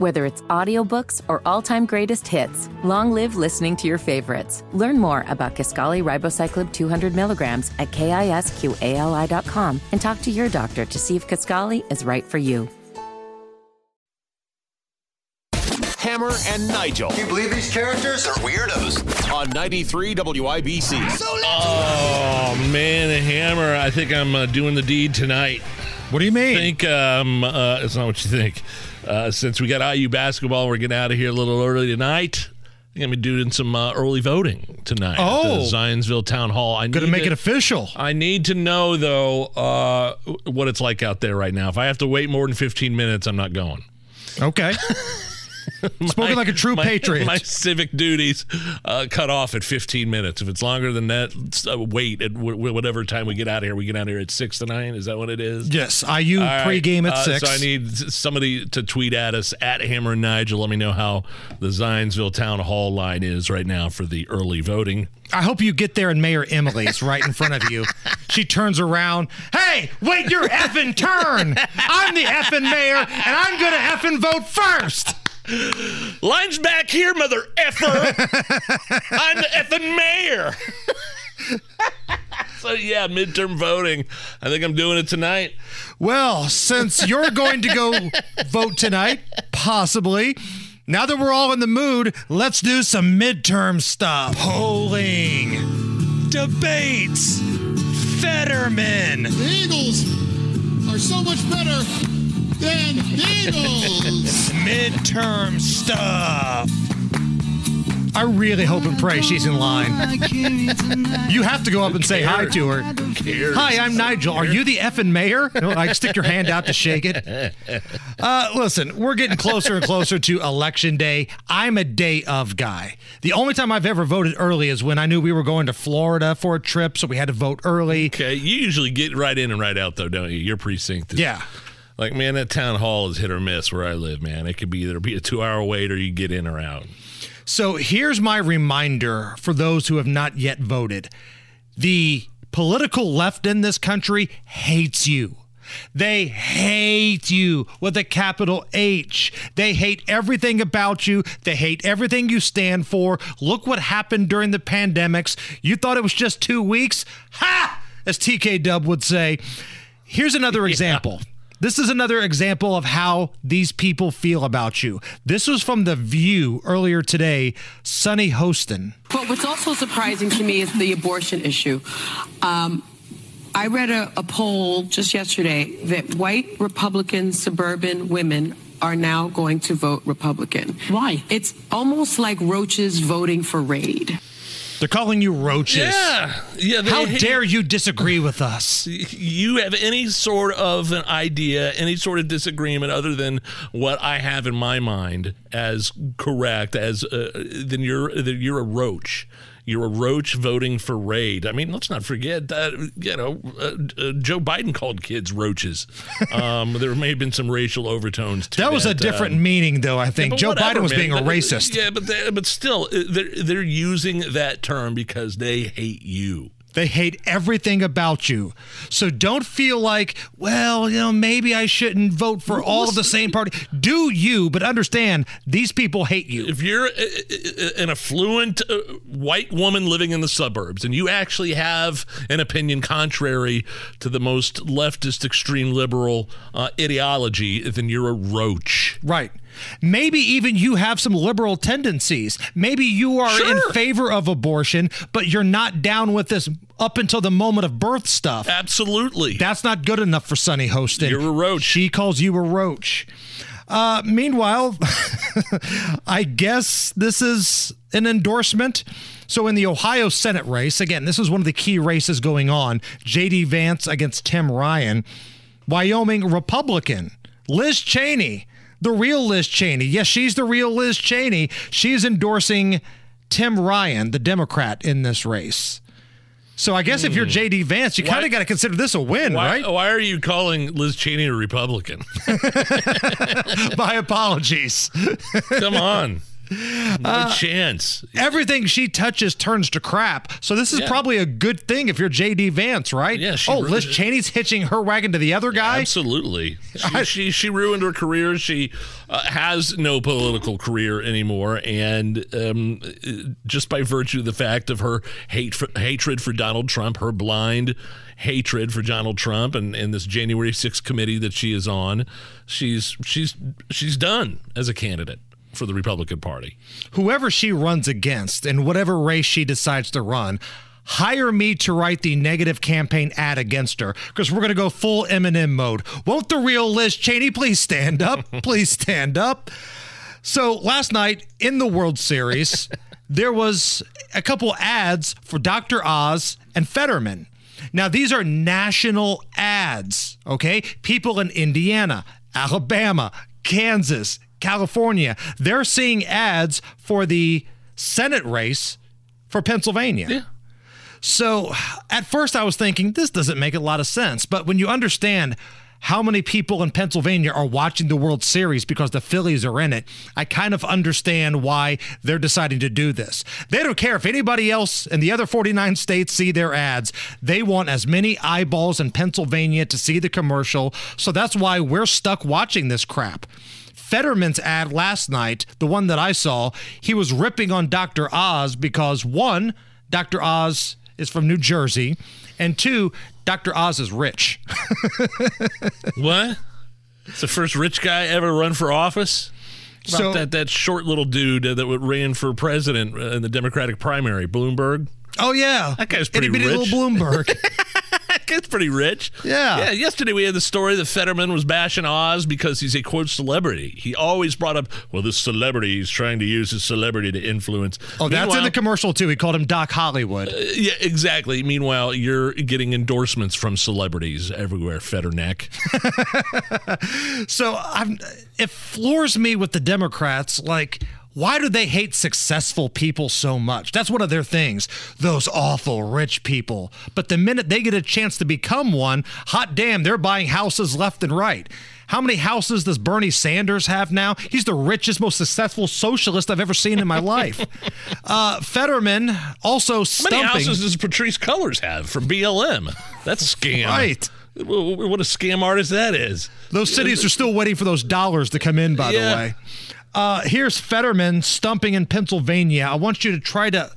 Whether it's audiobooks or all-time greatest hits, long live listening to your favorites. Learn more about Kisqali Ribociclib 200 milligrams at kisqali.com and talk to your doctor to see if Kisqali is right for you. Hammer and Nigel Can you believe these characters are weirdos? on 93 WIBC. Oh man, a hammer! I think I'm uh, doing the deed tonight. What do you mean? I think um, uh, it's not what you think. Uh, since we got IU basketball, we're getting out of here a little early tonight. I'm gonna be doing some uh, early voting tonight. at Oh. the Zionsville Town Hall. I Gonna need make to- it official. I need to know though uh, what it's like out there right now. If I have to wait more than 15 minutes, I'm not going. Okay. Spoken like a true my, patriot. My civic duties uh, cut off at 15 minutes. If it's longer than that, uh, wait at w- whatever time we get out of here. We get out of here at six to nine. Is that what it is? yes, IU All right, pregame at uh, six. So I need somebody to tweet at us at Hammer and Nigel. Let me know how the Zionsville Town Hall line is right now for the early voting. I hope you get there and Mayor Emily's right in front of you. She turns around. Hey, wait your effing turn. I'm the effing mayor, and I'm gonna effing vote first. Line's back here, mother effer. I'm the effing mayor. so yeah, midterm voting. I think I'm doing it tonight. Well, since you're going to go vote tonight, possibly. Now that we're all in the mood, let's do some midterm stuff. Polling, debates, Fetterman. The Eagles are so much better than the Eagles. midterm stuff. I really hope and pray she's in line. You have to go up and say hi to her. Hi, I'm Nigel. Are you the effing mayor? You know, stick your hand out to shake it. Uh, listen, we're getting closer and closer to election day. I'm a day of guy. The only time I've ever voted early is when I knew we were going to Florida for a trip, so we had to vote early. Okay, you usually get right in and right out though, don't you? Your precinct. is- Yeah. Like man, that town hall is hit or miss where I live, man. It could be either be a two hour wait or you get in or out. So here's my reminder for those who have not yet voted. The political left in this country hates you. They hate you with a capital H. They hate everything about you. They hate everything you stand for. Look what happened during the pandemics. You thought it was just two weeks? Ha! As TK Dub would say. Here's another example. This is another example of how these people feel about you. This was from The View earlier today. Sunny Hostin. But what's also surprising to me is the abortion issue. Um, I read a, a poll just yesterday that white Republican suburban women are now going to vote Republican. Why? It's almost like roaches voting for Raid. They're calling you roaches. Yeah, yeah. How hate- dare you disagree with us? you have any sort of an idea, any sort of disagreement other than what I have in my mind as correct, as uh, then you're then you're a roach. You're a roach voting for raid. I mean, let's not forget that you know uh, uh, Joe Biden called kids roaches. Um, there may have been some racial overtones. To That was a uh, different meaning, though, I think. but Joe whatever, Biden was man. being a But- racist. Yeah, but they, but still, uh, they're they're using that term because they hate you. They hate everything about you. So don't feel like, well, you know, maybe I shouldn't vote for all of the same party. Do you, but understand these people hate you. if you're uh, uh, an affluent uh, white woman living in the suburbs and you actually have an opinion contrary to the most leftist extreme liberal uh, ideology then you're a roach Right. Maybe even you have some liberal tendencies. Maybe you are in favor of abortion, but you're not down with this up until the moment of birth stuff. absolutely That's not good enough for Sunny Hostin. You're a roach. She calls you a roach. Uh, meanwhile, I guess this is an endorsement. So, in the Ohio Senate race, again, this is one of the key races going on J.D. Vance against Tim Ryan. Wyoming Republican Liz Cheney, the real Liz Cheney. Yes, she's the real Liz Cheney. She's endorsing Tim Ryan, the Democrat, in this race. So I guess if you're hmm. J.D. Vance, you kind of got to consider this a win, why, right? why are you calling Liz Cheney a Republican? My apologies. Come on. No chance. Everything she touches turns to crap. So this is Yeah. probably a good thing if you're JD Vance, right? Yeah, oh, Liz Cheney's hitching her wagon to the other guy. Absolutely. She, she, she ruined her career. She uh, has no political career anymore. And um, uh, just by virtue of the fact of her hate for, hatred for Donald Trump, her blind hatred for Donald Trump and, and this January 6th committee that she is on, she's she's she's done as a candidate for the Republican Party. Whoever she runs against in whatever race she decides to run, hire me to write the negative campaign ad against her because we're going to go full Eminem mode. Won't the real Liz Cheney please stand up? please stand up. So last night in the World Series, there was a couple ads for Dr. Oz and Fetterman. Now, these are national ads, okay? People in Indiana, Alabama, Kansas, California, they're seeing ads for the Senate race for Pennsylvania. Yeah. So at first I was thinking, this doesn't make a lot of sense. But when you understand how many people in Pennsylvania are watching the World Series because the Phillies are in it, I kind of understand why they're deciding to do this. They don't care if anybody else in the other 49 states see their ads. They want as many eyeballs in Pennsylvania to see the commercial. So that's why we're stuck watching this crap. Fetterman's ad last night, the one that I saw, he was ripping on Dr. Oz because one, Dr. Oz is from New Jersey, and two, Dr. Oz is rich. What? It's the first rich guy ever run for office? About So- that, that short little dude that ran for president in the Democratic primary, Bloomberg. Oh yeah, That guy's pretty bitty rich. little Bloomberg. Guy's pretty rich. Yeah. Yeah. Yesterday we had the story that Fetterman was bashing Oz because he's a quote celebrity. He always brought up, well, this celebrity, he's trying to use his celebrity to influence. oh, that's in the commercial too. He called him Doc Hollywood. Uh, yeah, exactly. Meanwhile, you're getting endorsements from celebrities everywhere, Fetterneck. So I'm, it floors me with the Democrats. Like, why do they hate successful people so much? That's one of their things. Those awful rich people. But the minute they get a chance to become one, hot damn, they're buying houses left and right. How many houses does Bernie Sanders have now? He's the richest, most successful socialist I've ever seen in my life. Uh, Fetterman also How many houses does Patrisse Cullors have from BLM? That's a scam. Right. What a scam artist that is. Those cities are still waiting for those dollars to come in, by Yeah. the way. Uh, here's Fetterman stumping in Pennsylvania. I want you to try to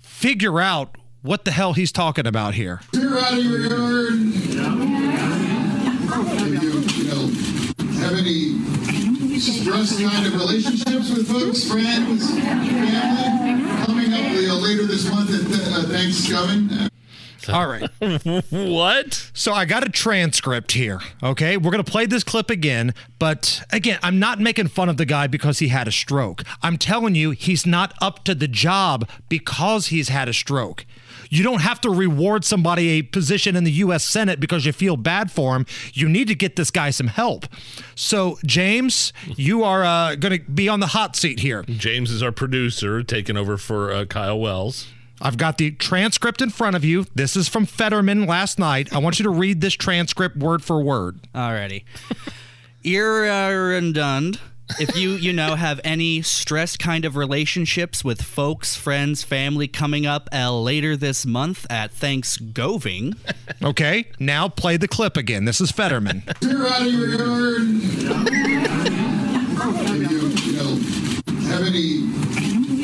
figure out what the hell he's talking about here. Clear out of your yard. You, you know, have any stress kind of relationships with folks, friends, family, coming up know, later this month at uh, Thanksgiving. All right. What? So I got a transcript here. Okay. We're going to play this clip again. But again, I'm not making fun of the guy because he had a stroke. I'm telling you, he's not up to the job because he's had a stroke. You don't have to reward somebody a position in the U.S. Senate because you feel bad for him. You need to get this guy some help. So, James, you are uh, going to be on the hot seat here. James is our producer, taking over for uh, Kyle Wells. I've got the transcript in front of you. This is from Fetterman last night. I want you to read this transcript word for word. Alrighty. Irrendund. If you, you know, have any stress kind of relationships with folks, friends, family coming up uh, later this month at Thanksgiving, Okay, now play the clip again. This is Fetterman. Clear out of your yard. If you, you know, have any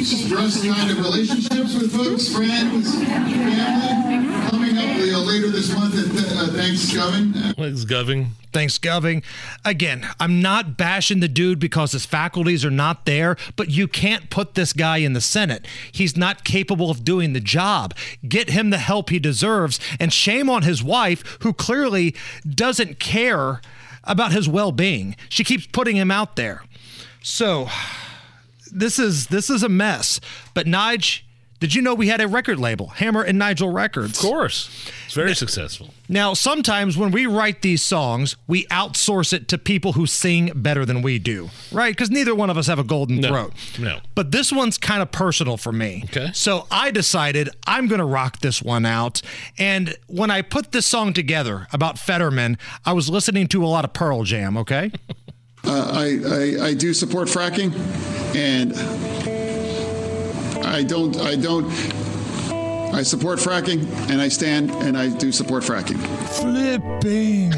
stress kind of relationships with folks, friends, family, coming up later this month at uh, Thanksgiving. What's goving? Thanksgiving. Again, I'm not bashing the dude because his faculties are not there, but you can't put this guy in the Senate. He's not capable of doing the job. Get him the help he deserves, and shame on his wife, who clearly doesn't care about his well being. She keeps putting him out there. So, this is this is a mess. But Nige, did you know we had a record label, Hammer and Nigel Records? Of course. It's very successful. Now, sometimes when we write these songs, we outsource it to people who sing better than we do, right? Because neither one of us have a golden No, throat. no. But this one's kind of personal for me. Okay. So I decided I'm going to rock this one out. And when I put this song together about Fetterman, I was listening to a lot of Pearl Jam, okay? Uh, I, I, I do support fracking, and I don't. I don't. I support fracking, and I stand and I do support fracking. Flipping.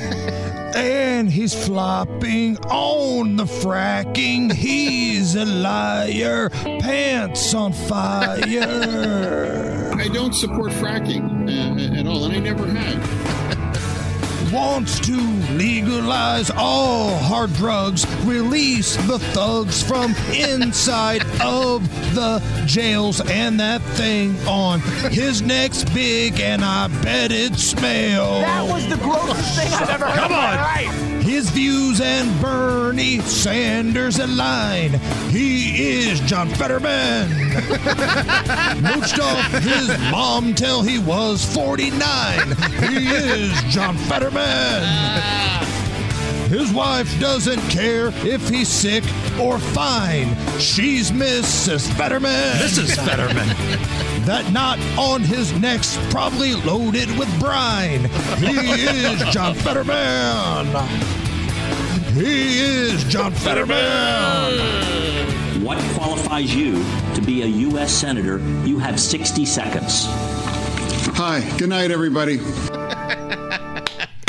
and he's flopping on the fracking. He's a liar. Pants on fire. I don't support fracking uh, at all, and I never have. Wants to legalize all hard drugs, release the thugs from inside of the jails, and that thing on his neck's big, and I bet it smells. That was the grossest thing I've ever heard Come on. His views and Bernie Sanders align. He is John Fetterman. Mooched off his mom till he was 49. He is John Fetterman. Ah. His wife doesn't care if he's sick or fine. She's Mrs. Fetterman. Mrs. Fetterman. That knot on his neck's probably loaded with brine. He is John Fetterman. He is John Fetterman. What qualifies you to be a U.S. Senator? You have 60 seconds. Hi. Good night, everybody.